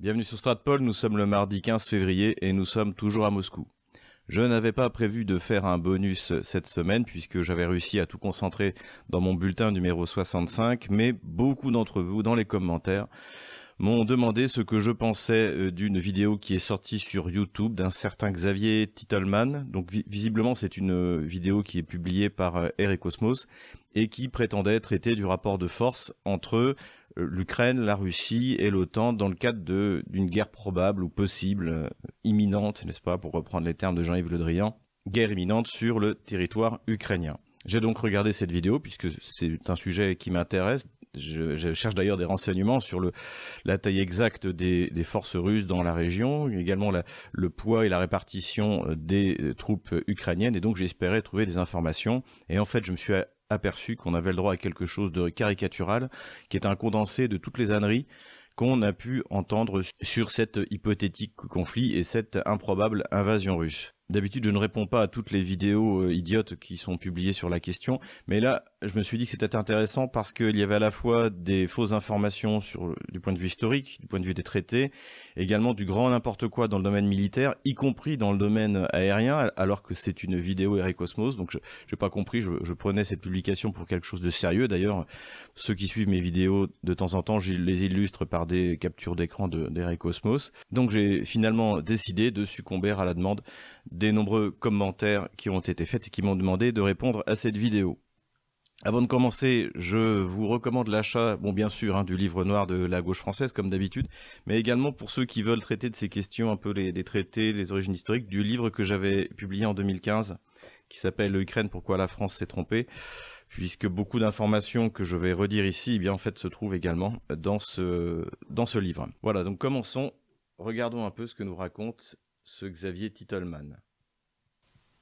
Bienvenue sur Stratpol, nous sommes le mardi 15 février et nous sommes toujours à Moscou. Je n'avais pas prévu de faire un bonus cette semaine puisque j'avais réussi à tout concentrer dans mon bulletin numéro 65, mais beaucoup d'entre vous dans les commentaires m'ont demandé ce que je pensais euh, d'une vidéo qui est sortie sur YouTube d'un certain Xavier Titelman. Donc visiblement c'est une euh, vidéo qui est publiée par euh, Air et Cosmos et qui prétendait traiter du rapport de force entre euh, l'Ukraine, la Russie et l'OTAN dans le cadre d'une guerre probable ou possible, euh, imminente, n'est-ce pas, pour reprendre les termes de Jean-Yves Le Drian, guerre imminente sur le territoire ukrainien. J'ai donc regardé cette vidéo puisque c'est un sujet qui m'intéresse. Je, cherche d'ailleurs des renseignements sur la taille exacte des, forces russes dans la région, également le poids et la répartition euh, des troupes ukrainiennes, et donc j'espérais trouver des informations. Et en fait, je me suis aperçu qu'on avait le droit à quelque chose de caricatural, qui est un condensé de toutes les âneries qu'on a pu entendre sur cet hypothétique conflit et cette improbable invasion russe. D'habitude, je ne réponds pas à toutes les vidéos euh, idiotes qui sont publiées sur la question, mais là, je me suis dit que c'était intéressant parce qu'il y avait à la fois des fausses informations sur, du point de vue historique, du point de vue des traités, également du grand n'importe quoi dans le domaine militaire, y compris dans le domaine aérien, alors que c'est une vidéo Cosmos. Donc, je n'ai pas compris, je, je, prenais cette publication pour quelque chose de sérieux. D'ailleurs, ceux qui suivent mes vidéos de temps en temps, je les illustre par des captures d'écran Cosmos. Donc, j'ai finalement décidé de succomber à la demande des nombreux commentaires qui ont été faits et qui m'ont demandé de répondre à cette vidéo. Avant de commencer, je vous recommande l'achat, bon bien sûr, hein, du livre noir de la gauche française comme d'habitude, mais également pour ceux qui veulent traiter de ces questions, un peu les, traités, les origines historiques, du livre que j'avais publié en 2015, qui s'appelle Ukraine, pourquoi la France s'est trompée, puisque beaucoup d'informations que je vais redire ici, eh bien en fait se trouvent également dans ce, dans ce livre. Voilà, donc commençons, regardons un peu ce que nous raconte ce Xavier Titelman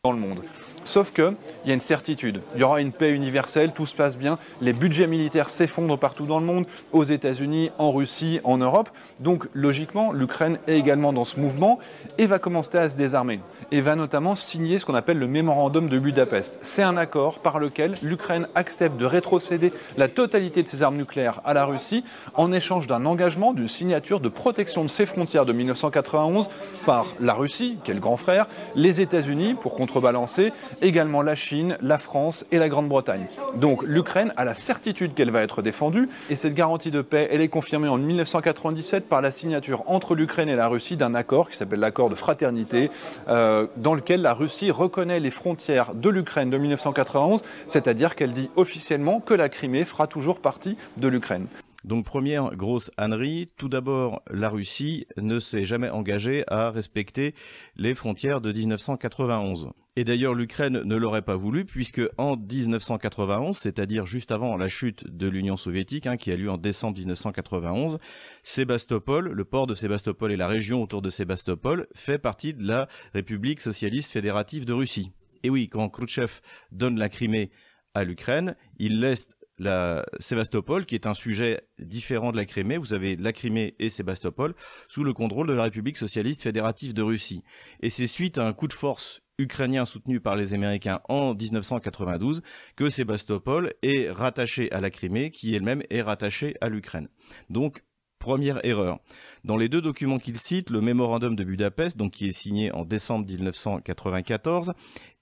dans le monde. Sauf qu'il y a une certitude, il y aura une paix universelle, tout se passe bien, les budgets militaires s'effondrent partout dans le monde, aux États-Unis, en Russie, en Europe. Donc logiquement, l'Ukraine est également dans ce mouvement et va commencer à se désarmer et va notamment signer ce qu'on appelle le mémorandum de Budapest. C'est un accord par lequel l'Ukraine accepte de rétrocéder la totalité de ses armes nucléaires à la Russie en échange d'un engagement, d'une signature de protection de ses frontières de 1991 par la Russie, qui est le grand frère, les États-Unis pour contrebalancer, également la Chine, la France et la Grande-Bretagne. Donc l'Ukraine a la certitude qu'elle va être défendue et cette garantie de paix, elle est confirmée en 1997 par la signature entre l'Ukraine et la Russie d'un accord qui s'appelle l'accord de fraternité, euh, dans lequel la Russie reconnaît les frontières de l'Ukraine de 1991, c'est-à-dire qu'elle dit officiellement que la Crimée fera toujours partie de l'Ukraine. Donc première grosse ânerie, tout d'abord la Russie ne s'est jamais engagée à respecter les frontières de 1991. Et d'ailleurs l'Ukraine ne l'aurait pas voulu puisque en 1991, c'est-à-dire juste avant la chute de l'Union soviétique, hein, qui a lieu en décembre 1991, Sébastopol, le port de Sébastopol et la région autour de Sébastopol fait partie de la République socialiste fédérative de Russie. Et oui, quand Khrouchtchev donne la Crimée à l'Ukraine, il laisse la Sébastopol, qui est un sujet différent de la Crimée. Vous avez la Crimée et Sébastopol sous le contrôle de la République socialiste fédérative de Russie. Et c'est suite à un coup de force ukrainien soutenu par les Américains en 1992 que Sébastopol est rattaché à la Crimée, qui elle-même est rattachée à l'Ukraine. Donc, première erreur. Dans les deux documents qu'il cite, le mémorandum de Budapest, donc qui est signé en décembre 1994,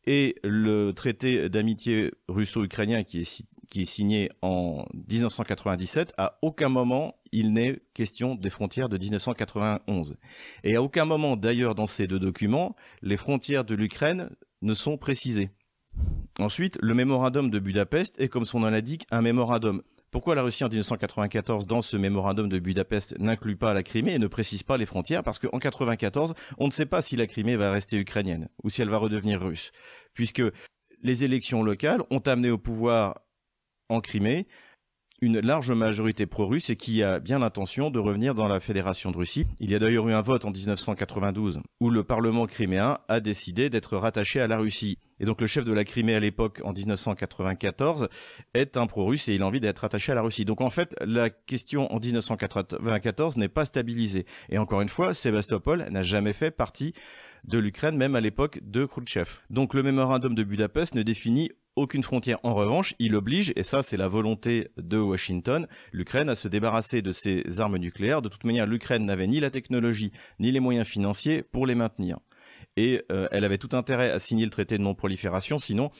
et le traité d'amitié russo-ukrainien qui est qui est signé en 1997, à aucun moment il n'est question des frontières de 1991. Et à aucun moment d'ailleurs dans ces deux documents, les frontières de l'Ukraine ne sont précisées. Ensuite, le mémorandum de Budapest est, comme son nom l'indique, un mémorandum. Pourquoi la Russie en 1994, dans ce mémorandum de Budapest, n'inclut pas la Crimée et ne précise pas les frontières? Parce qu'en 1994, on ne sait pas si la Crimée va rester ukrainienne ou si elle va redevenir russe. Puisque les élections locales ont amené au pouvoir en Crimée une large majorité pro-russe et qui a bien l'intention de revenir dans la Fédération de Russie. Il y a d'ailleurs eu un vote en 1992 où le Parlement criméen a décidé d'être rattaché à la Russie. Et donc le chef de la Crimée à l'époque, en 1994, est un pro-russe et il a envie d'être attaché à la Russie. Donc en fait, la question en 1994 n'est pas stabilisée. Et encore une fois, Sébastopol n'a jamais fait partie de l'Ukraine, même à l'époque de Khrouchtchev. Donc le mémorandum de Budapest ne définit aucune frontière. En revanche, il oblige, et ça c'est la volonté de Washington, l'Ukraine à se débarrasser de ses armes nucléaires. De toute manière, l'Ukraine n'avait ni la technologie ni les moyens financiers pour les maintenir. Et euh, elle avait tout intérêt à signer le traité de non-prolifération, sinon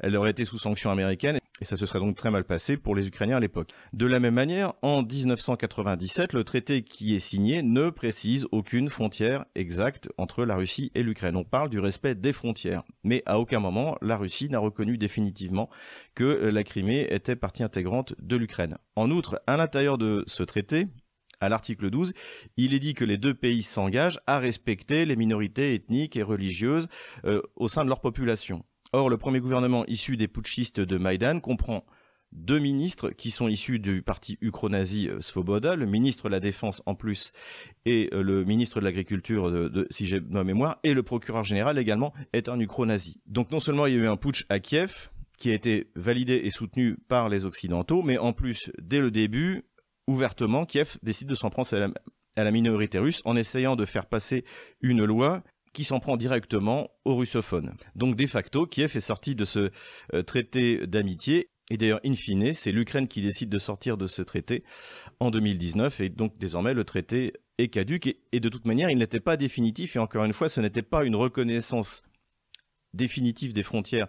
elle aurait été sous sanction américaine et ça se serait donc très mal passé pour les Ukrainiens à l'époque. De la même manière, en 1997, le traité qui est signé ne précise aucune frontière exacte entre la Russie et l'Ukraine. On parle du respect des frontières, mais à aucun moment la Russie n'a reconnu définitivement que la Crimée était partie intégrante de l'Ukraine. En outre, à l'intérieur de ce traité, à l'article 12, il est dit que les deux pays s'engagent à respecter les minorités ethniques et religieuses euh, au sein de leur population. Or, le premier gouvernement issu des putschistes de Maïdan comprend deux ministres qui sont issus du parti ukro-nazi euh, Svoboda, le ministre de la Défense en plus, et euh, le ministre de l'Agriculture, de, si j'ai ma mémoire, et le procureur général également est un ukro-nazi. Donc non seulement il y a eu un putsch à Kiev, qui a été validé et soutenu par les Occidentaux, mais en plus, dès le début, ouvertement, Kiev décide de s'en prendre à la minorité russe en essayant de faire passer une loi qui s'en prend directement aux russophones. Donc de facto, Kiev est sorti de ce euh, traité d'amitié. Et d'ailleurs, in fine, c'est l'Ukraine qui décide de sortir de ce traité en 2019 et donc désormais le traité est caduque et, de toute manière, il n'était pas définitif. Et encore une fois, ce n'était pas une reconnaissance définitive des frontières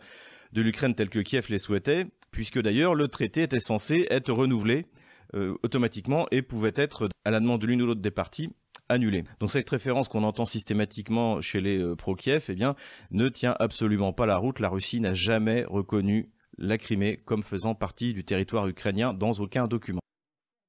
de l'Ukraine telle que Kiev les souhaitait, puisque d'ailleurs le traité était censé être renouvelé euh, automatiquement et pouvait être, à la demande de l'une ou l'autre des parties, annulé. Donc cette référence qu'on entend systématiquement chez les euh, pro-Kiev, eh bien, ne tient absolument pas la route. La Russie n'a jamais reconnu la Crimée comme faisant partie du territoire ukrainien dans aucun document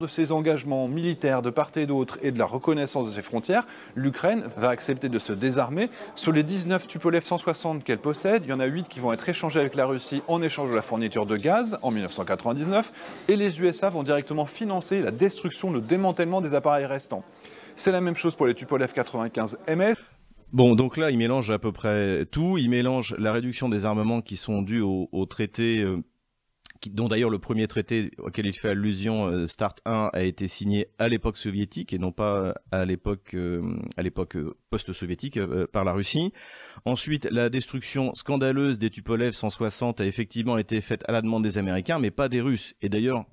de ses engagements militaires de part et d'autre et de la reconnaissance de ses frontières, l'Ukraine va accepter de se désarmer. Sur les 19 Tupolev 160 qu'elle possède, il y en a 8 qui vont être échangés avec la Russie en échange de la fourniture de gaz en 1999 et les USA vont directement financer la destruction, le démantèlement des appareils restants. C'est la même chose pour les Tupolev 95 MS. Bon, donc là, il mélange à peu près tout. Il mélange la réduction des armements qui sont dus au, traité euh, dont d'ailleurs le premier traité auquel il fait allusion, euh, Start 1, a été signé à l'époque soviétique et non pas à l'époque euh, à l'époque euh, post-soviétique par la Russie. Ensuite, la destruction scandaleuse des Tupolev 160 a effectivement été faite à la demande des Américains, mais pas des Russes. Et d'ailleurs,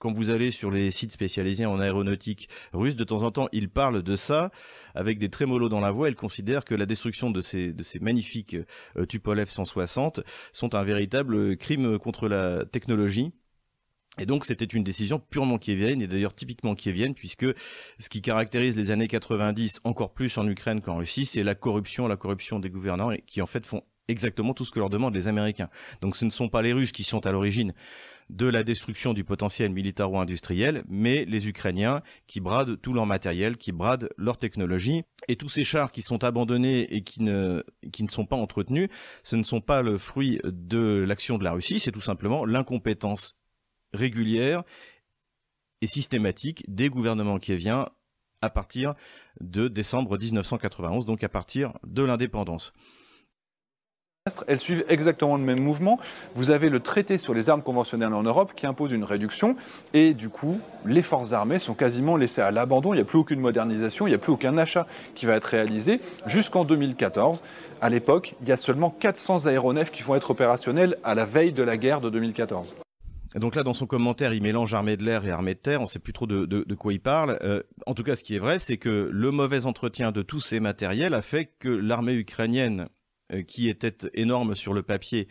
quand vous allez sur les sites spécialisés en aéronautique russe, de temps en temps, ils parlent de ça avec des trémolos dans la voix. Ils considèrent que la destruction de ces, de ces magnifiques euh, Tupolev 160 sont un véritable crime contre la technologie. Et donc c'était une décision purement kievienne et d'ailleurs typiquement kievienne puisque ce qui caractérise les années 90 encore plus en Ukraine qu'en Russie, c'est la corruption, la corruption des gouvernants qui en fait font exactement tout ce que leur demandent les Américains. Donc ce ne sont pas les Russes qui sont à l'origine de la destruction du potentiel militaro-industriel, mais les Ukrainiens qui bradent tout leur matériel, qui bradent leur technologie. Et tous ces chars qui sont abandonnés et qui ne, qui ne sont pas entretenus, ce ne sont pas le fruit de l'action de la Russie, c'est tout simplement l'incompétence régulière et systématique des gouvernements qui vient à partir de décembre 1991, donc à partir de l'indépendance. Elles suivent exactement le même mouvement. Vous avez le traité sur les armes conventionnelles en Europe qui impose une réduction et du coup, les forces armées sont quasiment laissées à l'abandon. Il n'y a plus aucune modernisation, il n'y a plus aucun achat qui va être réalisé jusqu'en 2014. À l'époque, il y a seulement 400 aéronefs qui vont être opérationnels à la veille de la guerre de 2014. Donc là, dans son commentaire, il mélange armée de l'air et armée de terre. On ne sait plus trop de, quoi il parle. Euh, en tout cas, ce qui est vrai, c'est que le mauvais entretien de tous ces matériels a fait que l'armée ukrainienne qui était énorme sur le papier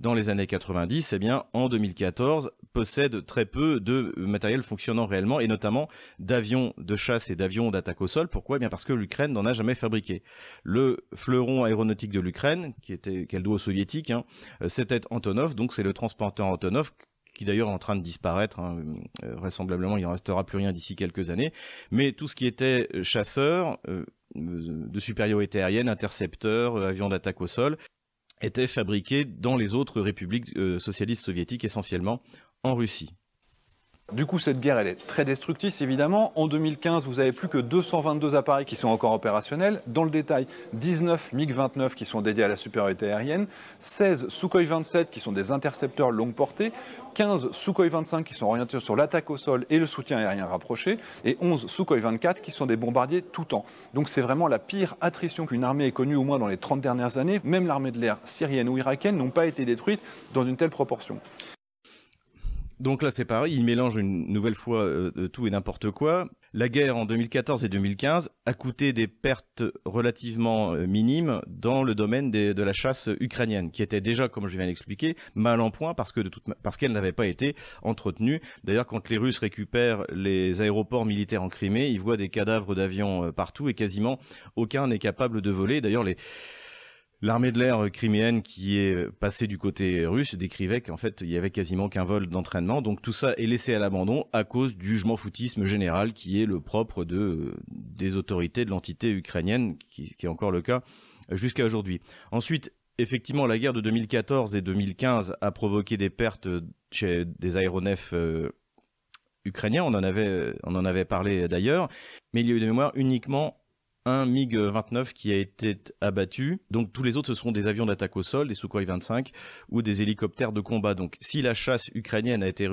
dans les années 90, eh bien, en 2014, possède très peu de matériel fonctionnant réellement, et notamment d'avions de chasse et d'avions d'attaque au sol. Pourquoi? Eh bien Parce que l'Ukraine n'en a jamais fabriqué. Le fleuron aéronautique de l'Ukraine, qui était qu'elle doit aux soviétiques, hein, c'était Antonov, donc c'est le transporteur Antonov qui d'ailleurs est en train de disparaître. Hein, euh, vraisemblablement, il n'en restera plus rien d'ici quelques années. Mais tout ce qui était chasseur, euh, de supériorité aérienne, intercepteurs, euh, avions d'attaque au sol, étaient fabriqués dans les autres républiques euh, socialistes soviétiques, essentiellement en Russie. Du coup, cette guerre, elle est très destructrice, évidemment. En 2015, vous avez plus que 222 appareils qui sont encore opérationnels. Dans le détail, 19 MiG-29 qui sont dédiés à la supériorité aérienne, 16 Sukhoi 27 qui sont des intercepteurs longue portée, 15 Sukhoi 25 qui sont orientés sur l'attaque au sol et le soutien aérien rapproché, et 11 Sukhoi 24 qui sont des bombardiers tout temps. Donc c'est vraiment la pire attrition qu'une armée ait connue au moins dans les 30 dernières années. Même l'armée de l'air syrienne ou irakienne n'ont pas été détruites dans une telle proportion. Donc là, c'est pareil, il mélange une nouvelle fois euh, tout et n'importe quoi. La guerre en 2014 et 2015 a coûté des pertes relativement euh, minimes dans le domaine de la chasse ukrainienne, qui était déjà, comme je viens d'expliquer, mal en point parce que de parce qu'elle n'avait pas été entretenue. D'ailleurs, quand les Russes récupèrent les aéroports militaires en Crimée, ils voient des cadavres d'avions euh, partout et quasiment aucun n'est capable de voler. D'ailleurs, les L'armée de l'air criméenne qui est passée du côté russe décrivait qu'en fait il y avait quasiment qu'un vol d'entraînement. Donc tout ça est laissé à l'abandon à cause du jugement foutisme général qui est le propre de des autorités de l'entité ukrainienne, qui, est encore le cas jusqu'à aujourd'hui. Ensuite, effectivement, la guerre de 2014 et 2015 a provoqué des pertes chez des aéronefs euh, ukrainiens. On en avait on en avait parlé d'ailleurs, mais il y a eu des mémoires uniquement un MiG-29 qui a été abattu. Donc tous les autres, ce seront des avions d'attaque au sol, des Sukhoi 25 ou des hélicoptères de combat. Donc si la chasse ukrainienne a été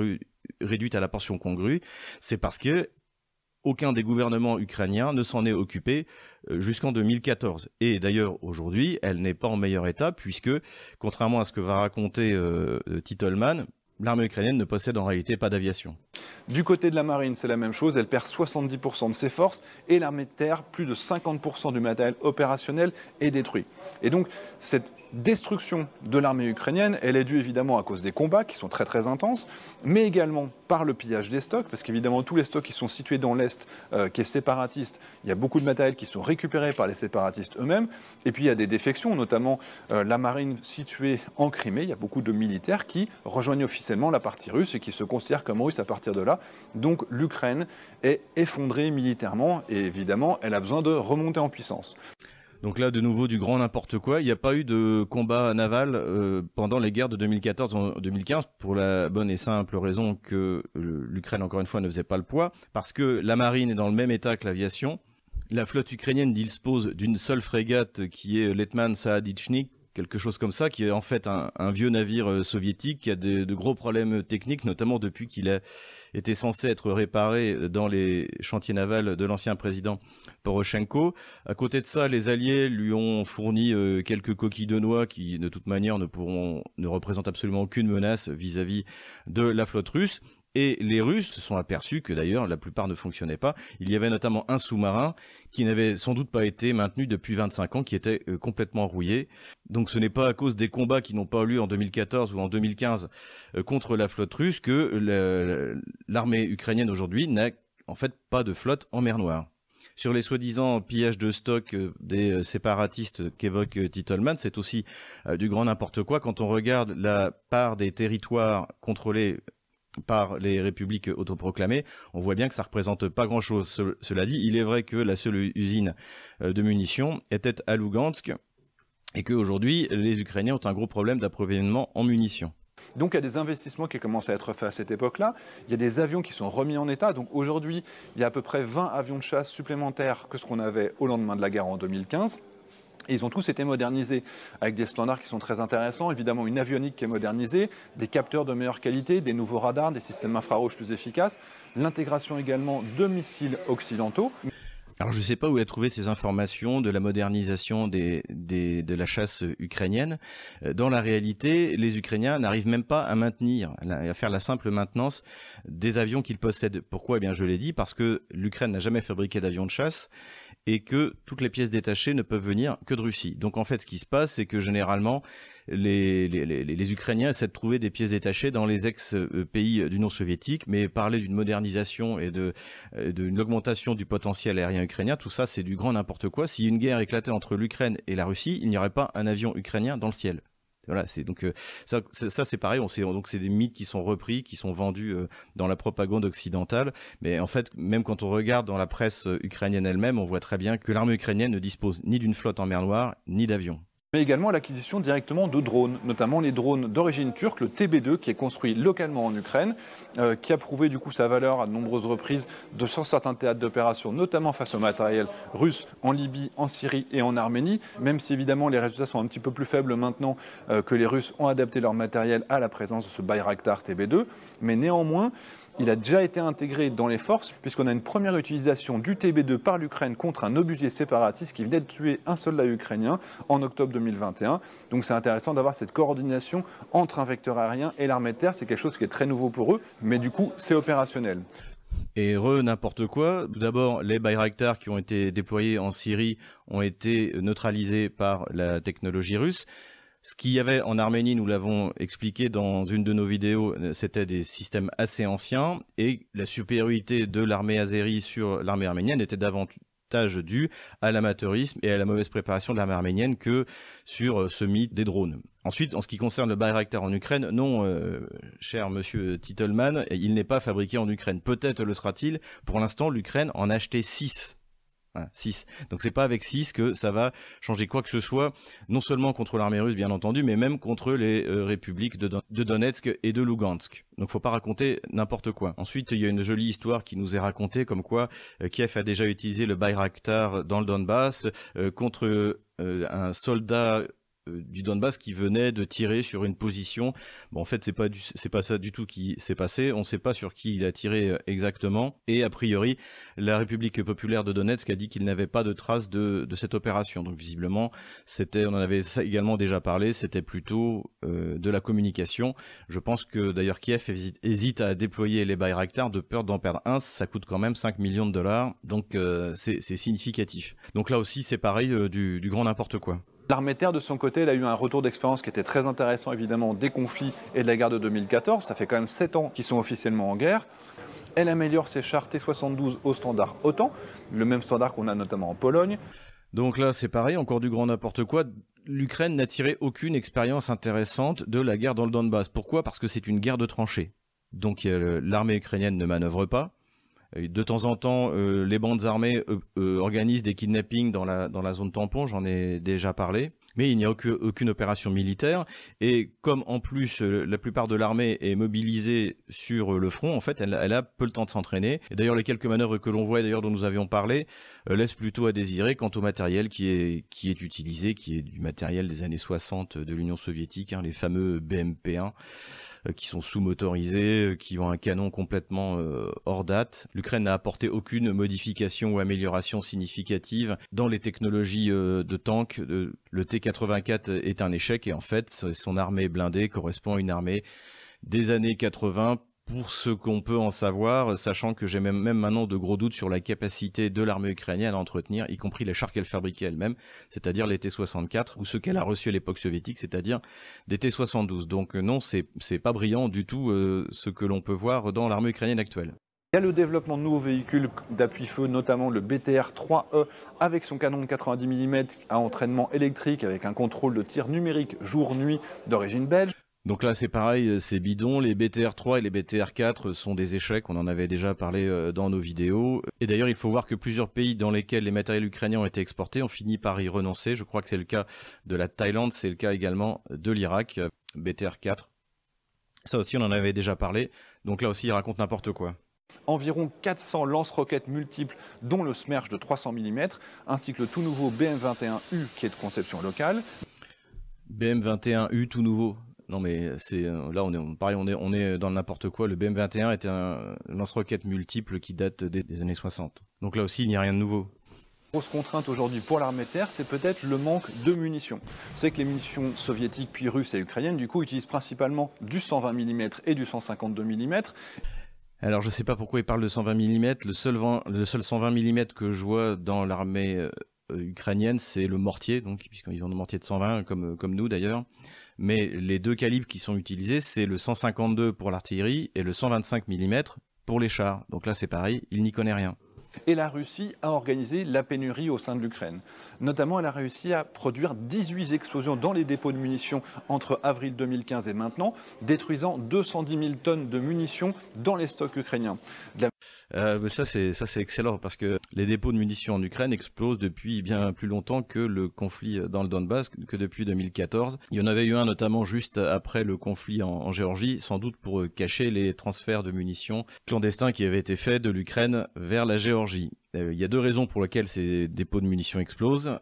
réduite à la portion congrue, c'est parce que aucun des gouvernements ukrainiens ne s'en est occupé euh, jusqu'en 2014. Et d'ailleurs, aujourd'hui, elle n'est pas en meilleur état puisque, contrairement à ce que va raconter euh, Titleman, l'armée ukrainienne ne possède en réalité pas d'aviation. Du côté de la marine, c'est la même chose. Elle perd 70% de ses forces et l'armée de terre, plus de 50% du matériel opérationnel est détruit. Et donc, cette destruction de l'armée ukrainienne, elle est due évidemment à cause des combats qui sont très très intenses, mais également par le pillage des stocks, parce qu'évidemment, tous les stocks qui sont situés dans l'Est, euh, qui est séparatiste, il y a beaucoup de matériel qui sont récupérés par les séparatistes eux-mêmes. Et puis, il y a des défections, notamment euh, la marine située en Crimée. Il y a beaucoup de militaires qui rejoignent officiellement la partie russe et qui se considère comme russe à partir de là. Donc l'Ukraine est effondrée militairement et évidemment, elle a besoin de remonter en puissance. Donc là, de nouveau, du grand n'importe quoi. Il n'y a pas eu de combat naval euh, pendant les guerres de 2014-2015 pour la bonne et simple raison que l'Ukraine, encore une fois, ne faisait pas le poids, parce que la marine est dans le même état que l'aviation. La flotte ukrainienne dispose d'une seule frégate qui est Letman Saadichnik, quelque chose comme ça, qui est en fait un, vieux navire euh, soviétique qui a de, gros problèmes techniques, notamment depuis qu'il a été censé être réparé dans les chantiers navals de l'ancien président Poroshenko. À côté de ça, les Alliés lui ont fourni euh, quelques coquilles de noix qui, de toute manière, ne pourront, ne représentent absolument aucune menace vis à -vis de la flotte russe. Et les Russes se sont aperçus que d'ailleurs la plupart ne fonctionnaient pas. Il y avait notamment un sous-marin qui n'avait sans doute pas été maintenu depuis 25 ans, qui était euh, complètement rouillé. Donc ce n'est pas à cause des combats qui n'ont pas eu lieu en 2014 ou en 2015 euh, contre la flotte russe que l'armée ukrainienne aujourd'hui n'a en fait pas de flotte en mer Noire sur les soi-disant pillages de stock euh, des séparatistes qu'évoque Titleman, c'est aussi du grand n'importe quoi. Quand on regarde la part des territoires contrôlés par les républiques autoproclamées, on voit bien que ça représente pas grand-chose. cela dit, il est vrai que la seule usine euh, de munitions était à Lugansk et qu'aujourd'hui, les Ukrainiens ont un gros problème d'approvisionnement en munitions. Donc il y a des investissements qui commencent à être faits à cette époque-là. Il y a des avions qui sont remis en état. Donc aujourd'hui, il y a à peu près 20 avions de chasse supplémentaires que ce qu'on avait au lendemain de la guerre en 2015 ils ont tous été modernisés avec des standards qui sont très intéressants. Évidemment, une avionique qui est modernisée, des capteurs de meilleure qualité, des nouveaux radars, des systèmes infrarouges plus efficaces, l'intégration également de missiles occidentaux. Alors je ne sais pas où il a trouvé ces informations de la modernisation de la chasse ukrainienne. Euh, dans la réalité, les Ukrainiens n'arrivent même pas à maintenir, à faire la simple maintenance des avions qu'ils possèdent. Pourquoi? Eh bien je l'ai dit, parce que l'Ukraine n'a jamais fabriqué d'avions de chasse et que toutes les pièces détachées ne peuvent venir que de Russie. Donc en fait, ce qui se passe, c'est que généralement, les, Ukrainiens essaient de trouver des pièces détachées dans les ex-pays d'Union soviétique, mais parler d'une modernisation et de euh, d'une augmentation du potentiel aérien ukrainien, tout ça, c'est du grand n'importe quoi. Si une guerre éclatait entre l'Ukraine et la Russie, il n'y aurait pas un avion ukrainien dans le ciel. Voilà, c'est donc euh, ça, ça c'est pareil. On sait donc c'est des mythes qui sont repris, qui sont vendus euh, dans la propagande occidentale. Mais en fait, même quand on regarde dans la presse euh, ukrainienne elle-même, on voit très bien que l'armée ukrainienne ne dispose ni d'une flotte en mer Noire, ni d'avions. Mais également l'acquisition directement de drones, notamment les drones d'origine turque, le TB2, qui est construit localement en Ukraine, euh, qui a prouvé du coup sa valeur à de nombreuses reprises de, certains théâtres d'opération, notamment face au matériel russe en Libye, en Syrie et en Arménie, même si évidemment les résultats sont un petit peu plus faibles maintenant euh, que les Russes ont adapté leur matériel à la présence de ce Bayraktar TB2, mais néanmoins, il a déjà été intégré dans les forces, puisqu'on a une première utilisation du TB2 par l'Ukraine contre un obusier séparatiste qui venait de tuer un soldat ukrainien en octobre 2021. Donc c'est intéressant d'avoir cette coordination entre un vecteur aérien et l'armée de terre. C'est quelque chose qui est très nouveau pour eux, mais du coup, c'est opérationnel. Et re n'importe quoi. D'abord, les Bayraktar qui ont été déployés en Syrie ont été neutralisés par la technologie russe. Ce qu'il y avait en Arménie, nous l'avons expliqué dans une de nos vidéos, c'était des systèmes assez anciens et la supériorité de l'armée azérie sur l'armée arménienne était davantage due à l'amateurisme et à la mauvaise préparation de l'armée arménienne que sur euh, ce mythe des drones. Ensuite, en ce qui concerne le Bayraktar en Ukraine, non, euh, cher monsieur Titelman, il n'est pas fabriqué en Ukraine. Peut-être le sera-t-il. Pour l'instant, l'Ukraine en a acheté 6 6. Donc c'est pas avec 6 que ça va changer quoi que ce soit, non seulement contre l'armée russe bien entendu, mais même contre les euh, républiques de, Donetsk et de Lugansk. Donc faut pas raconter n'importe quoi. Ensuite, il y a une jolie histoire qui nous est racontée comme quoi euh, Kiev a déjà utilisé le Bayraktar dans le Donbass euh, contre un soldat du Donbass qui venait de tirer sur une position. Bon, en fait, c'est pas c'est pas ça du tout qui s'est passé. On ne sait pas sur qui il a tiré euh, exactement. Et a priori, la République populaire de Donetsk a dit qu'il n'avait pas de traces de, cette opération. Donc visiblement, c'était, on en avait également déjà parlé. C'était plutôt euh, de la communication. Je pense que d'ailleurs Kiev hésite, à déployer les Bayraktar de peur d'en perdre un. Ça coûte quand même 5 millions de dollars. Donc c'est significatif. Donc là aussi, c'est pareil du, du grand n'importe quoi. L'armée terre, de son côté, elle a eu un retour d'expérience qui était très intéressant, évidemment, des conflits et de la guerre de 2014. Ça fait quand même 7 ans qu'ils sont officiellement en guerre. Elle améliore ses chars T-72 au standard OTAN, le même standard qu'on a notamment en Pologne. Donc là, c'est pareil, encore du grand n'importe quoi. L'Ukraine n'a tiré aucune expérience intéressante de la guerre dans le Donbass. Pourquoi? Parce que c'est une guerre de tranchées. Donc euh, l'armée ukrainienne ne manœuvre pas. De temps en temps, euh, les bandes armées euh, euh, organisent des kidnappings dans la, zone tampon, j'en ai déjà parlé. Mais il n'y a aucune, opération militaire. Et comme en plus la plupart de l'armée est mobilisée sur le front, en fait, elle, a peu le temps de s'entraîner. Et d'ailleurs, les quelques manœuvres que l'on voit, d'ailleurs dont nous avions parlé, laissent plutôt à désirer quant au matériel qui est, qui est utilisé, qui est du matériel des années 60 de l'Union soviétique, hein, les fameux BMP-1. Euh, qui sont sous-motorisés, euh, qui ont un canon complètement euh, hors date. L'Ukraine n'a apporté aucune modification ou amélioration significative dans les technologies de tanks. Le T-84 est un échec et en fait, son armée blindée correspond à une armée des années 80 pour ce qu'on peut en savoir, sachant que j'ai même, même maintenant de gros doutes sur la capacité de l'armée ukrainienne à entretenir, y compris les chars qu'elle fabriquait elle-même, c'est-à-dire les T-64 ou ceux qu'elle a reçus à l'époque soviétique, c'est-à-dire des T-72. Donc euh, non, c'est pas brillant du tout euh, ce que l'on peut voir dans l'armée ukrainienne actuelle. Il y a le développement de nouveaux véhicules d'appui-feu, notamment le BTR-3E avec son canon de 90 mm à entraînement électrique avec un contrôle de tir numérique jour-nuit d'origine belge. Donc là, c'est pareil, euh, c'est bidon. Les BTR3 et les BTR4 sont des échecs. On en avait déjà parlé euh, dans nos vidéos. Et d'ailleurs, il faut voir que plusieurs pays dans lesquels les matériels ukrainiens ont été exportés ont fini par y renoncer. Je crois que c'est le cas de la Thaïlande, c'est le cas également de l'Irak. Euh, BTR4. Ça aussi, on en avait déjà parlé. Donc là aussi, il raconte n'importe quoi environ 400 lance-roquettes multiples, dont le Smerch de 300 mm, ainsi que le tout nouveau BM21U qui est de conception locale. BM21U tout nouveau, non mais c'est euh, là on est pareil on est on est dans n'importe quoi. Le BM21 était un lance-roquette multiple qui date des, années 60. Donc là aussi il n'y a rien de nouveau. Grosse contrainte aujourd'hui pour l'armée de terre, c'est peut-être le manque de munitions. Vous savez que les munitions soviétiques puis russes et ukrainiennes du coup utilisent principalement du 120 mm et du 152 mm. Alors je sais pas pourquoi ils parlent de 120 mm. Le seul, le seul 120 mm que je vois dans l'armée euh, ukrainienne, c'est le mortier, donc puisqu'ils ont un mortier de 120 comme comme nous d'ailleurs mais les deux calibres qui sont utilisés, c'est le 152 pour l'artillerie et le 125 mm pour les chars. Donc là, c'est pareil, il n'y connaît rien. Et la Russie a organisé la pénurie au sein de l'Ukraine. Notamment, elle a réussi à produire 18 explosions dans les dépôts de munitions entre avril 2015 et maintenant, détruisant 210 000 tonnes de munitions dans les stocks ukrainiens. Euh, ça c'est excellent parce que les dépôts de munitions en Ukraine explosent depuis bien plus longtemps que le conflit dans le Donbass, que depuis 2014. Il y en avait eu un notamment juste après le conflit en, Géorgie, sans doute pour cacher les transferts de munitions clandestins qui avaient été faits de l'Ukraine vers la Géorgie. Euh, il y a deux raisons pour lesquelles ces dépôts de munitions explosent.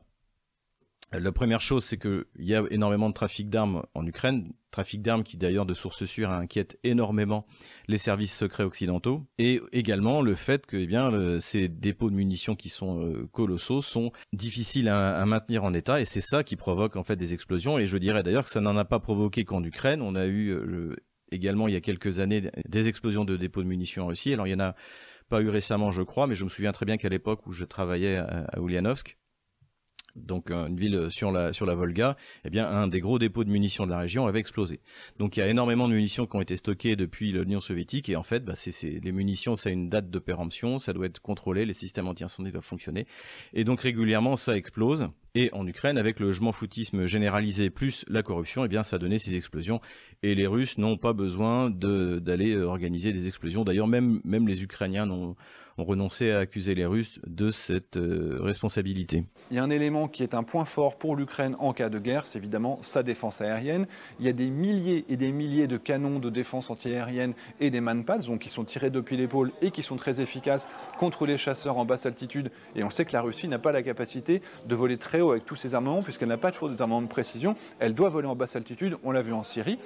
La première chose, c'est qu'il y a énormément de trafic d'armes en Ukraine, trafic d'armes qui d'ailleurs de source sûre inquiète énormément les services secrets occidentaux, et également le fait que eh ces dépôts de munitions qui sont euh, colossaux sont difficiles à, maintenir en état, et c'est ça qui provoque en fait des explosions, et je dirais d'ailleurs que ça n'en a pas provoqué qu'en Ukraine, on a eu euh, également il y a quelques années des explosions de dépôts de munitions en Russie, alors il y en a pas eu récemment je crois, mais je me souviens très bien qu'à l'époque où je travaillais à, à Ulyanovsk, donc euh, une ville sur la Volga, eh bien un des gros dépôts de munitions de la région avait explosé. Donc il y a énormément de munitions qui ont été stockées depuis l'Union soviétique et en fait, bah, c'est les munitions, ça a une date de péremption, ça doit être contrôlé, les systèmes anti-incendie doivent fonctionner et donc régulièrement ça explose. Et en Ukraine, avec le je foutisme généralisé plus la corruption, eh bien, ça donné ces explosions. Et les Russes n'ont pas besoin d'aller euh, organiser des explosions. D'ailleurs, même, même les Ukrainiens ont, ont, renoncé à accuser les Russes de cette euh, responsabilité. Il y a un élément qui est un point fort pour l'Ukraine en cas de guerre, c'est évidemment sa défense aérienne. Il y a des milliers et des milliers de canons de défense antiaérienne et des manpads, donc qui sont tirés depuis l'épaule et qui sont très efficaces contre les chasseurs en basse altitude. Et on sait que la Russie n'a pas la capacité de voler très haut avec tous ses armements, puisqu'elle n'a pas toujours des armements de précision. Elle doit voler en basse altitude, on l'a vu en Syrie.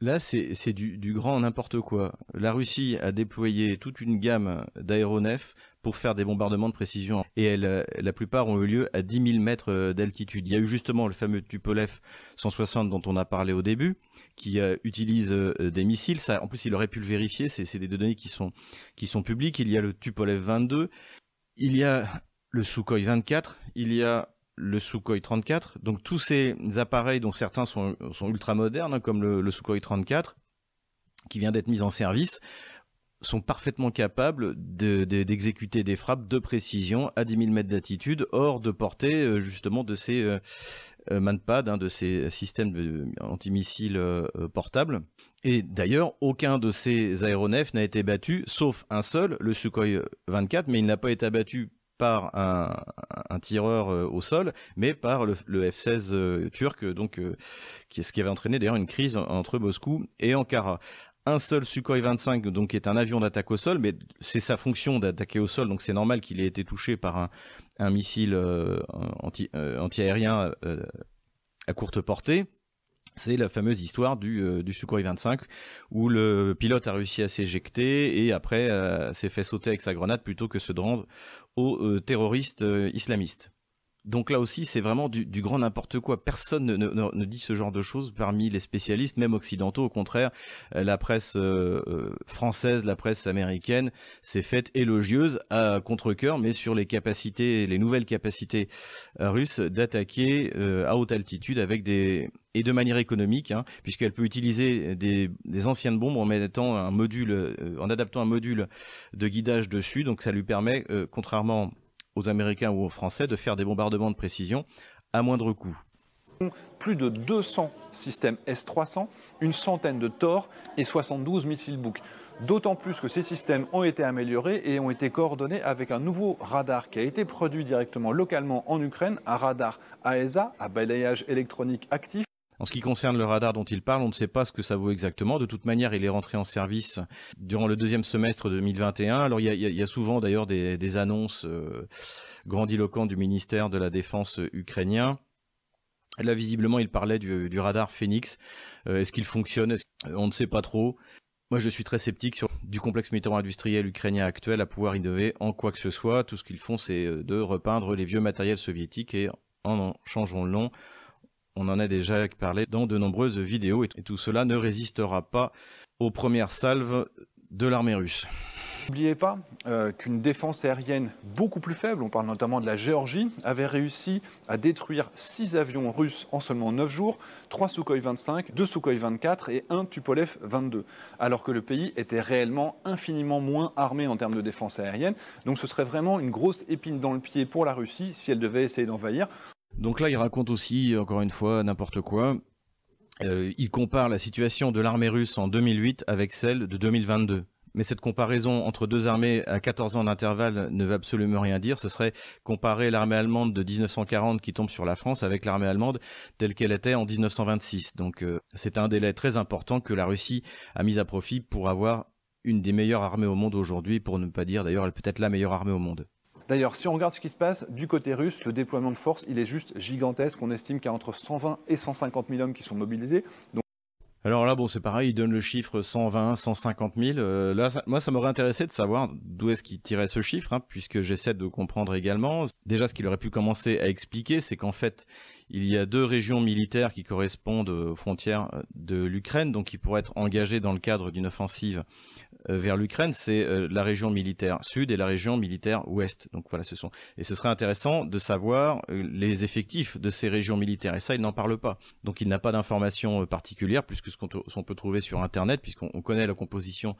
Là, c'est du, grand n'importe quoi. La Russie a déployé toute une gamme d'aéronefs pour faire des bombardements de précision. Et la plupart ont eu lieu à 10 000 mètres euh, d'altitude. Il y a eu justement le fameux Tupolev 160 dont on a parlé au début, qui euh, utilise euh, des missiles. En plus, il aurait pu le vérifier. C'est des données qui sont publiques. Il y a le Tupolev 22. Il y a le Sukhoi 24, il y a le Sukhoi 34. Donc tous ces appareils dont certains sont, ultra modernes, hein, comme le, Sukhoi 34, qui vient d'être mis en service, sont parfaitement capables d'exécuter des frappes de précision à 10 000 mètres d'altitude, hors de portée euh, justement de ces euh, euh, manpads, hein, de ces systèmes antimissiles portables. Et d'ailleurs, aucun de ces aéronefs n'a été battu, sauf un seul, le Sukhoi 24, mais il n'a pas été abattu par un, tireur euh, au sol, mais par le, F-16 euh, turc, donc euh, qui, ce qui avait entraîné d'ailleurs une crise entre Moscou et Ankara un seul Sukhoi 25, donc est un avion d'attaque au sol, mais c'est sa fonction d'attaquer au sol, donc c'est normal qu'il ait été touché par un, missile anti, anti-aérien à courte portée. C'est la fameuse histoire du, du Sukhoi 25 où le pilote a réussi à s'éjecter et après s'est fait sauter avec sa grenade plutôt que se rendre aux euh, terroristes euh, islamistes. Donc là aussi, c'est vraiment du, grand n'importe quoi. Personne ne, dit ce genre de choses parmi les spécialistes, même occidentaux. Au contraire, euh, la presse française, la presse américaine s'est faite élogieuse à contre-cœur, mais sur les capacités, les nouvelles capacités russes d'attaquer à haute altitude avec des et de manière économique, hein, puisqu'elle peut utiliser des, anciennes bombes en mettant un module, euh, en adaptant un module de guidage dessus. Donc ça lui permet, euh, contrairement aux Américains ou aux Français, de faire des bombardements de précision à moindre coût plus de 200 systèmes S-300, une centaine de Tor et 72 missiles Buk. D'autant plus que ces systèmes ont été améliorés et ont été coordonnés avec un nouveau radar qui a été produit directement localement en Ukraine, un radar AESA à balayage électronique actif en ce qui concerne le radar dont il parle, on ne sait pas ce que ça vaut exactement. De toute manière, il est rentré en service durant le deuxième semestre 2021. Alors il y a, souvent d'ailleurs des, annonces euh, grandiloquentes du ministère de la Défense ukrainien. Là, visiblement, il parlait du, radar Phoenix. Euh, est-ce qu'il fonctionne? On ne sait pas trop. Moi, je suis très sceptique sur du complexe militaire-industriel ukrainien actuel à pouvoir innover en quoi que ce soit. Tout ce qu'ils font, c'est euh, de repeindre les vieux matériels soviétiques et en en changeant le nom on en a déjà parlé dans de nombreuses vidéos et tout cela ne résistera pas aux premières salves de l'armée russe. N'oubliez pas euh, qu'une défense aérienne beaucoup plus faible, on parle notamment de la Géorgie, avait réussi à détruire 6 avions russes en seulement 9 jours, 3 Sukhoi 25, 2 Sukhoi 24 et 1 Tupolev 22, alors que le pays était réellement infiniment moins armé en termes de défense aérienne. Donc ce serait vraiment une grosse épine dans le pied pour la Russie si elle devait essayer d'envahir. Donc là, il raconte aussi, encore une fois, n'importe quoi. Euh, il compare la situation de l'armée russe en 2008 avec celle de 2022. Mais cette comparaison entre deux armées à 14 ans d'intervalle ne veut absolument rien dire. Ce serait comparer l'armée allemande de 1940 qui tombe sur la France avec l'armée allemande telle qu'elle était en 1926. Donc euh, c'est un délai très important que la Russie a mis à profit pour avoir une des meilleures armées au monde aujourd'hui, pour ne pas dire d'ailleurs peut-être la meilleure armée au monde. D'ailleurs, si on regarde ce qui se passe du côté russe, le déploiement de force, il est juste gigantesque. On estime qu'il y a entre 120 et 150 000 hommes qui sont mobilisés. Alors là, bon, c'est pareil, il donne le chiffre 120, 150 000. là, moi, ça m'aurait intéressé de savoir d'où est-ce qu'il tirait ce chiffre, hein, puisque j'essaie de comprendre également. Déjà, ce qu'il aurait pu commencer à expliquer, c'est qu'en fait, il y a deux régions militaires qui correspondent aux frontières de l'Ukraine, donc qui pourraient être engagées dans le cadre d'une offensive vers l'Ukraine, c'est euh, la région militaire sud et la région militaire ouest. Donc voilà, ce sont. Et ce serait intéressant de savoir euh, les effectifs de ces régions militaires. Et ça, il n'en parle pas. Donc il n'a pas d'informations particulières, plus que ce qu'on peut trouver sur Internet, puisqu'on connaît la composition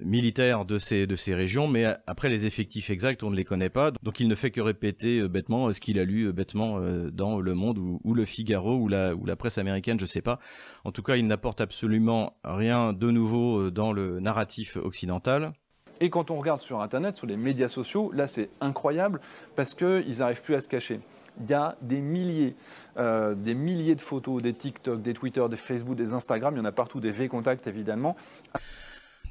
militaires de ces, de ces régions, mais après les effectifs exacts, on ne les connaît pas. Donc il ne fait que répéter euh, bêtement ce qu'il a lu euh, bêtement euh, dans Le Monde ou, Le Figaro ou la, ou la presse américaine, je ne sais pas. En tout cas, il n'apporte absolument rien de nouveau dans le narratif occidental. Et quand on regarde sur Internet, sur les médias sociaux, là c'est incroyable parce qu'ils n'arrivent plus à se cacher. Il y a des milliers, des milliers de photos, des TikTok, des Twitter, des Facebook, des Instagram, il y en a partout, des V-Contact évidemment.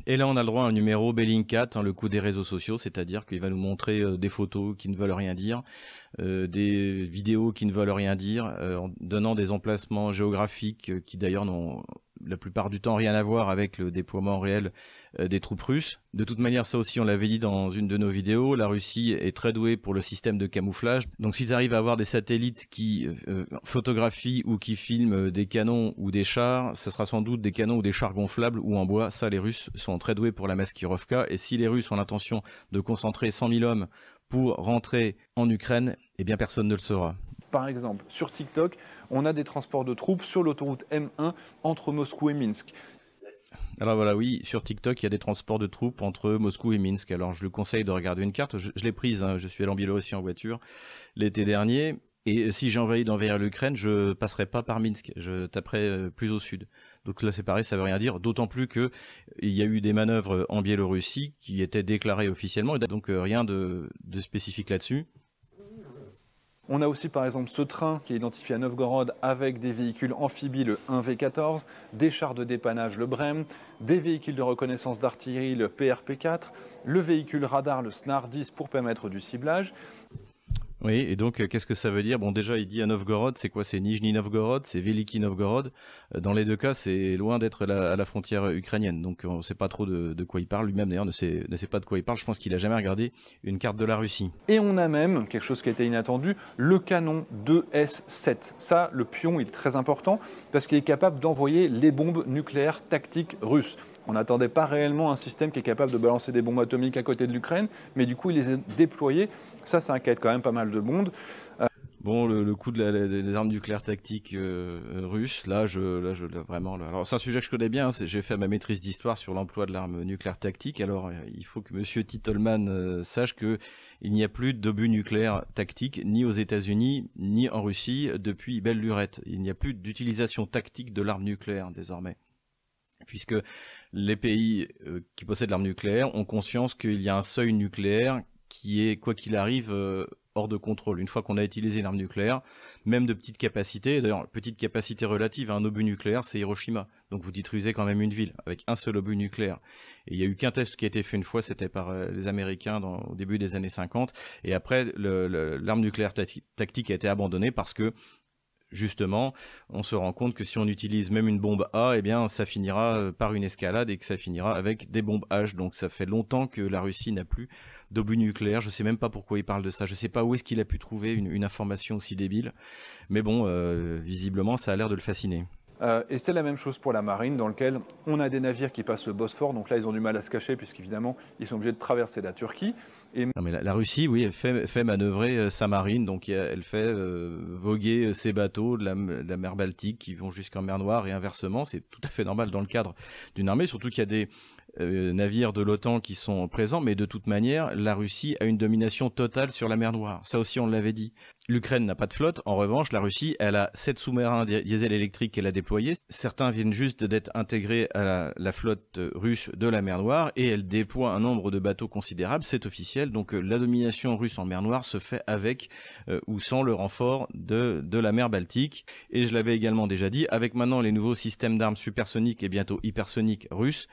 Et là, on a le droit à un numéro Bellingcat, hein, le coup des réseaux sociaux, c'est-à-dire qu'il va nous montrer euh, des photos qui ne veulent rien dire, euh, des vidéos qui ne veulent rien dire, euh, en donnant des emplacements géographiques qui d'ailleurs n'ont la plupart du temps rien à voir avec le déploiement réel euh, des troupes russes. De toute manière, ça aussi, on l'avait dit dans une de nos vidéos, la Russie est très douée pour le système de camouflage. Donc s'ils arrivent à avoir des satellites qui euh, photographient ou qui filment des canons ou des chars, ça sera sans doute des canons ou des chars gonflables ou en bois. Ça, les Russes sont très doués pour la Maskirovka. Et si les Russes ont l'intention de concentrer 100 000 hommes pour rentrer en Ukraine, eh bien personne ne le saura. Par exemple, sur TikTok, on a des transports de troupes sur l'autoroute M1 entre Moscou et Minsk. Alors voilà, oui, sur TikTok, il y a des transports de troupes entre Moscou et Minsk. Alors je le conseille de regarder une carte. Je, l'ai prise, hein. je suis allé en Biélorussie en voiture l'été dernier. Et si j'ai envahi d'envers l'Ukraine, je passerai pas par Minsk, je taperai euh, plus au sud. Donc là c'est pareil, ça veut rien dire. D'autant plus que il y a eu des manœuvres en Biélorussie qui étaient déclarées officiellement, donc euh, rien de spécifique là-dessus. On a aussi par exemple ce train qui est identifié à Novgorod avec des véhicules amphibies, le 1V14, des chars de dépannage, le Brem, des véhicules de reconnaissance d'artillerie, le PRP4, le véhicule radar, le SNAR 10 pour permettre du ciblage. Oui, et donc euh, qu'est-ce que ça veut dire? Bon, déjà, il dit à Novgorod, c'est quoi? C'est Nijni Novgorod, c'est Veliki Novgorod. Euh, dans les deux cas, c'est loin d'être à la frontière ukrainienne, donc on ne sait pas trop de, quoi il parle. Lui-même, d'ailleurs, ne sait, pas de quoi il parle. Je pense qu'il a jamais regardé une carte de la Russie. Et on a même, quelque chose qui était inattendu, le canon 2S7. Ça, le pion, il est très important parce qu'il est capable d'envoyer les bombes nucléaires tactiques russes. On n'attendait pas réellement un système qui est capable de balancer des bombes atomiques à côté de l'Ukraine, mais du coup, il les a déployés. Ça, ça inquiète quand même pas mal de monde. Euh, bon, le, coup de des armes nucléaires tactiques euh, russes, là, je, là, je, vraiment. Alors, c'est un sujet que je connais bien. J'ai fait ma maîtrise d'histoire sur l'emploi de l'arme nucléaire tactique. Alors, euh, il faut que Monsieur Titelman sache que il n'y a plus d'obus nucléaires tactiques ni aux États-Unis ni en Russie depuis belle lurette. Il n'y a plus d'utilisation tactique de l'arme nucléaire désormais puisque les pays euh, qui possèdent l'arme nucléaire ont conscience qu'il y a un seuil nucléaire qui est, quoi qu'il arrive, euh, hors de contrôle. Une fois qu'on a utilisé l'arme nucléaire, même de petite capacité, d'ailleurs, petite capacité relative à un obus nucléaire, c'est Hiroshima. Donc vous détruisez quand même une ville avec un seul obus nucléaire. Et il y a eu qu'un test qui a été fait une fois, c'était par euh, les Américains au début des années 50. Et après, l'arme nucléaire tactique a été abandonnée parce que justement, on se rend compte que si on utilise même une bombe A, eh bien, ça finira euh, par une escalade et que ça finira avec des bombes H. Donc, ça fait longtemps que la Russie n'a plus d'obus nucléaires. Je ne sais même pas pourquoi il parle de ça. Je ne sais pas où est-ce qu'il a pu trouver une, information aussi débile. Mais bon, euh, visiblement, ça a l'air de le fasciner. Euh, et c'est la même chose pour la marine, dans lequel on a des navires qui passent le Bosphore, donc là ils ont du mal à se cacher, puisqu'évidemment ils sont obligés de traverser la Turquie. Non, mais la, Russie, oui, elle fait, fait manœuvrer euh, sa marine, donc elle fait euh, voguer ses bateaux de la, mer Baltique qui vont jusqu'en mer Noire et inversement. C'est tout à fait normal dans le cadre d'une armée, surtout qu'il y a des euh, navires de l'OTAN qui sont présents, mais de toute manière, la Russie a une domination totale sur la mer Noire. Ça aussi, on l'avait dit. L'Ukraine n'a pas de flotte. En revanche, la Russie, elle a sept sous-marins diesel électriques qu'elle a déployés. Certains viennent juste d'être intégrés à la, flotte russe de la mer Noire et elle déploie un nombre de bateaux considérable. C'est officiel. Donc, euh, la domination russe en mer Noire se fait avec euh, ou sans le renfort de, de la mer Baltique. Et je l'avais également déjà dit, avec maintenant les nouveaux systèmes d'armes supersoniques et bientôt hypersoniques russes,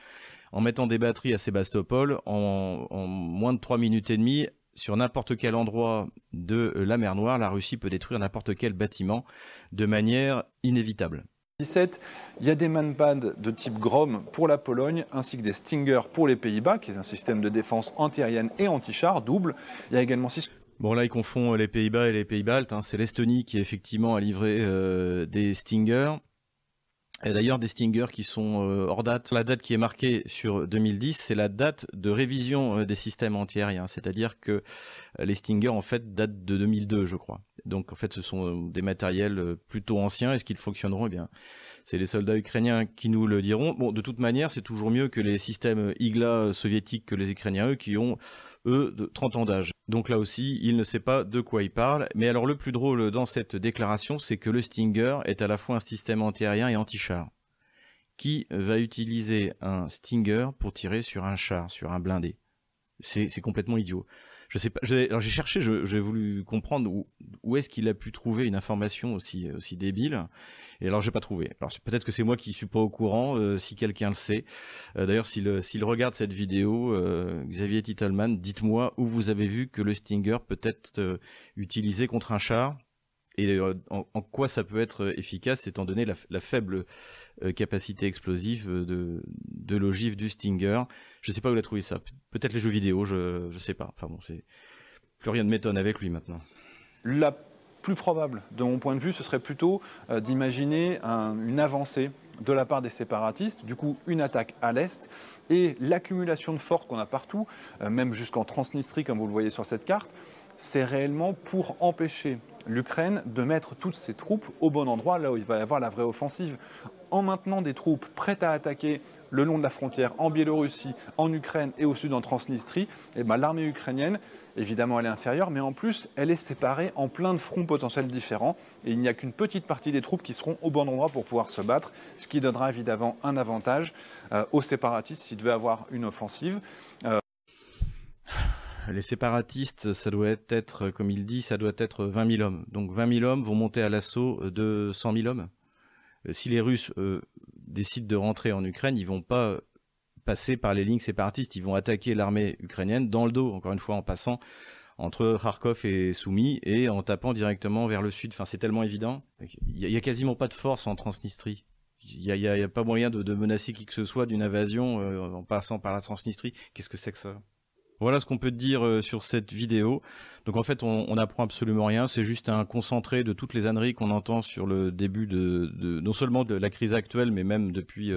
en mettant des batteries à Sébastopol en, moins de 3 minutes et demie sur n'importe quel endroit de la mer Noire, la Russie peut détruire n'importe quel bâtiment de manière inévitable. 17, il y a des manpads de type Grom pour la Pologne, ainsi que des Stinger pour les Pays-Bas, qui est un système de défense antiaérienne et anti-char double. Il y a également 6 Bon là, ils confondent les Pays-Bas et les Pays-Baltes. Hein. C'est l'Estonie qui effectivement a livré euh, des Stinger. Et d'ailleurs, des Stingers qui sont euh, hors date. La date qui est marquée sur 2010, c'est la date de révision euh, des systèmes antiaériens. C'est-à-dire que euh, les Stingers, en fait, datent de 2002, je crois. Donc, en fait, ce sont des matériels plutôt anciens. Est-ce qu'ils fonctionneront? Eh bien, c'est les soldats ukrainiens qui nous le diront. Bon, de toute manière, c'est toujours mieux que les systèmes IGLA soviétiques que les Ukrainiens, eux, qui ont eux, de 30 ans d'âge. Donc là aussi, il ne sait pas de quoi il parle. Mais alors le plus drôle dans cette déclaration, c'est que le Stinger est à la fois un système antiaérien et anti-char. Qui va utiliser un Stinger pour tirer sur un char, sur un blindé? C'est complètement idiot je sais pas. J'ai cherché, j'ai voulu comprendre où, où est-ce qu'il a pu trouver une information aussi aussi débile. Et alors j'ai pas trouvé. Alors peut-être que c'est moi qui suis pas au courant. Euh, si quelqu'un le sait, euh, d'ailleurs s'il s'il regarde cette vidéo, euh, Xavier Titelman, dites-moi où vous avez vu que le Stinger peut être utilisé contre un char et en, quoi ça peut être efficace étant donné la, faible euh, capacité explosive de, de l'ogive du Stinger. Je sais pas où il a trouvé ça. Peut-être les jeux vidéo, je je sais pas. Enfin bon, plus rien ne m'étonne avec lui maintenant. La plus probable, de mon point de vue, ce serait plutôt euh, d'imaginer une avancée de la part des séparatistes, du coup une attaque à l'est, et l'accumulation de forces qu'on a partout, euh, même jusqu'en Transnistrie comme vous le voyez sur cette carte, c'est réellement pour empêcher l'Ukraine de mettre toutes ses troupes au bon endroit, là où il va y avoir la vraie offensive en maintenant des troupes prêtes à attaquer le long de la frontière en Biélorussie, en Ukraine et au sud en Transnistrie, eh ben, l'armée ukrainienne, évidemment, elle est inférieure, mais en plus, elle est séparée en plein de fronts potentiels différents. Et il n'y a qu'une petite partie des troupes qui seront au bon endroit pour pouvoir se battre, ce qui donnera évidemment un avantage euh, aux séparatistes s'ils devaient avoir une offensive. Euh, les séparatistes, ça doit être, comme il dit, ça doit être 20 000 hommes. Donc 20 000 hommes vont monter à l'assaut de 100 000 hommes. Euh, si les Russes décident de rentrer en Ukraine, ils vont pas passer par les lignes séparatistes, ils vont attaquer l'armée ukrainienne dans le dos, encore une fois en passant entre Kharkov et Soumy et en tapant directement vers le sud. Enfin, c'est tellement évident. Il y, a, quasiment pas de force en Transnistrie. Il y a, pas moyen de, menacer qui que ce soit d'une invasion euh, en passant par la Transnistrie. Qu'est-ce que c'est que ça? Voilà ce qu'on peut dire euh, sur cette vidéo. Donc en fait, on n'apprend absolument rien. C'est juste un concentré de toutes les âneries qu'on entend sur le début de, non seulement de la crise actuelle, mais même depuis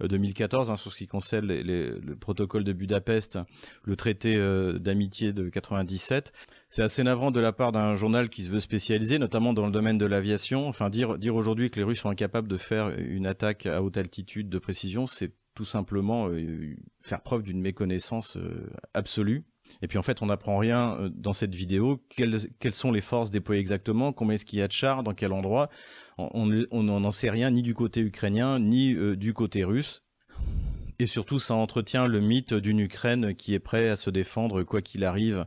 2014, euh, hein, sur ce qui concerne le protocole de Budapest, le traité euh, d'amitié de 97. C'est assez navrant de la part d'un journal qui se veut spécialiser, notamment dans le domaine de l'aviation. Enfin, dire, dire aujourd'hui que les Russes sont incapables de faire une attaque à haute altitude de précision, c'est tout simplement euh, faire preuve d'une méconnaissance euh, absolue. Et puis en fait, on n'apprend rien euh, dans cette vidéo. Quelles, sont les forces déployées exactement? Combien est-ce qu'il y a de chars? Dans quel endroit? On n'en sait rien ni du côté ukrainien ni du côté russe. Et surtout, ça entretient le mythe d'une Ukraine qui est prête à se défendre quoi qu'il arrive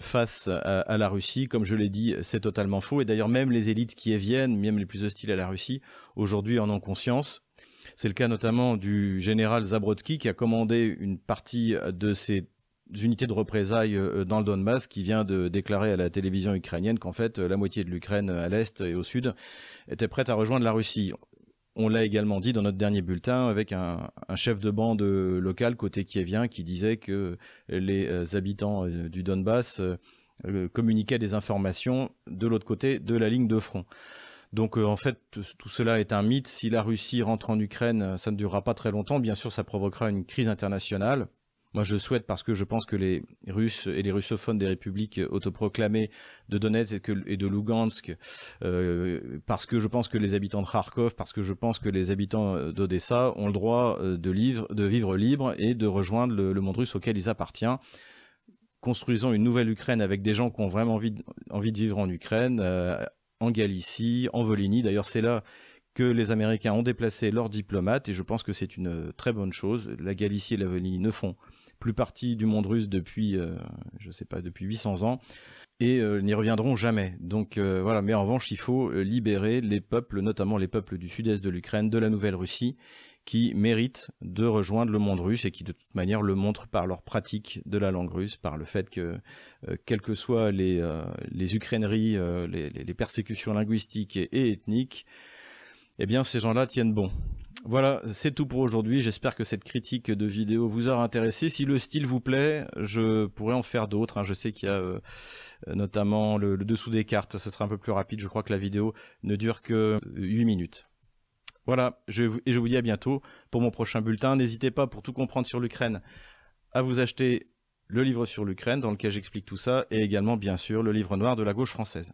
face à, à, la Russie. Comme je l'ai dit, c'est totalement faux. Et d'ailleurs, même les élites qui viennent, même les plus hostiles à la Russie, aujourd'hui en ont conscience. C'est le cas notamment du général Zabrodsky qui a commandé une partie de ces unités de représailles euh, dans le Donbass qui vient de déclarer à la télévision ukrainienne qu'en fait la moitié de l'Ukraine à l'est et au sud était prête à rejoindre la Russie. On l'a également dit dans notre dernier bulletin avec un, chef de bande local côté kievien qui disait que les euh, habitants euh, du Donbass communiquaient des informations de l'autre côté de la ligne de front. Donc euh, en fait, tout cela est un mythe. Si la Russie rentre en Ukraine, ça ne durera pas très longtemps. Bien sûr, ça provoquera une crise internationale. Moi, je souhaite parce que je pense que les Russes et les russophones des républiques autoproclamées de Donetsk et de Lugansk, euh, parce que je pense que les habitants de Kharkov, parce que je pense que les habitants d'Odessa ont le droit euh, de, vivre libre et de rejoindre le, monde russe auquel ils appartiennent. Construisons une nouvelle Ukraine avec des gens qui ont vraiment envie envie de vivre en Ukraine, euh, en Galicie, en Volhynie. D'ailleurs, c'est là que les Américains ont déplacé leurs diplomates et je pense que c'est une très bonne chose. La Galicie et la Volhynie ne font plus partie du monde russe depuis, euh, je sais pas, depuis 800 ans, et euh, n'y reviendront jamais. Donc euh, voilà, mais en revanche, il faut libérer les peuples, notamment les peuples du sud-est de l'Ukraine, de la Nouvelle-Russie, qui méritent de rejoindre le monde russe et qui de toute manière le montrent par leur pratique de la langue russe, par le fait que, quelles que soient les, les ukraineries, les, les, persécutions linguistiques et, et ethniques, eh bien ces gens-là tiennent bon. Voilà, c'est tout pour aujourd'hui. J'espère que cette critique de vidéo vous aura intéressé. Si le style vous plaît, je pourrais en faire d'autres. Hein. Je sais qu'il y a euh, notamment le, dessous des cartes. Ce sera un peu plus rapide. Je crois que la vidéo ne dure que 8 minutes. Voilà, et je vous dis à bientôt pour mon prochain bulletin. N'hésitez pas, pour tout comprendre sur l'Ukraine, à vous acheter le livre sur l'Ukraine dans lequel j'explique tout ça et également, bien sûr, le livre noir de la gauche française.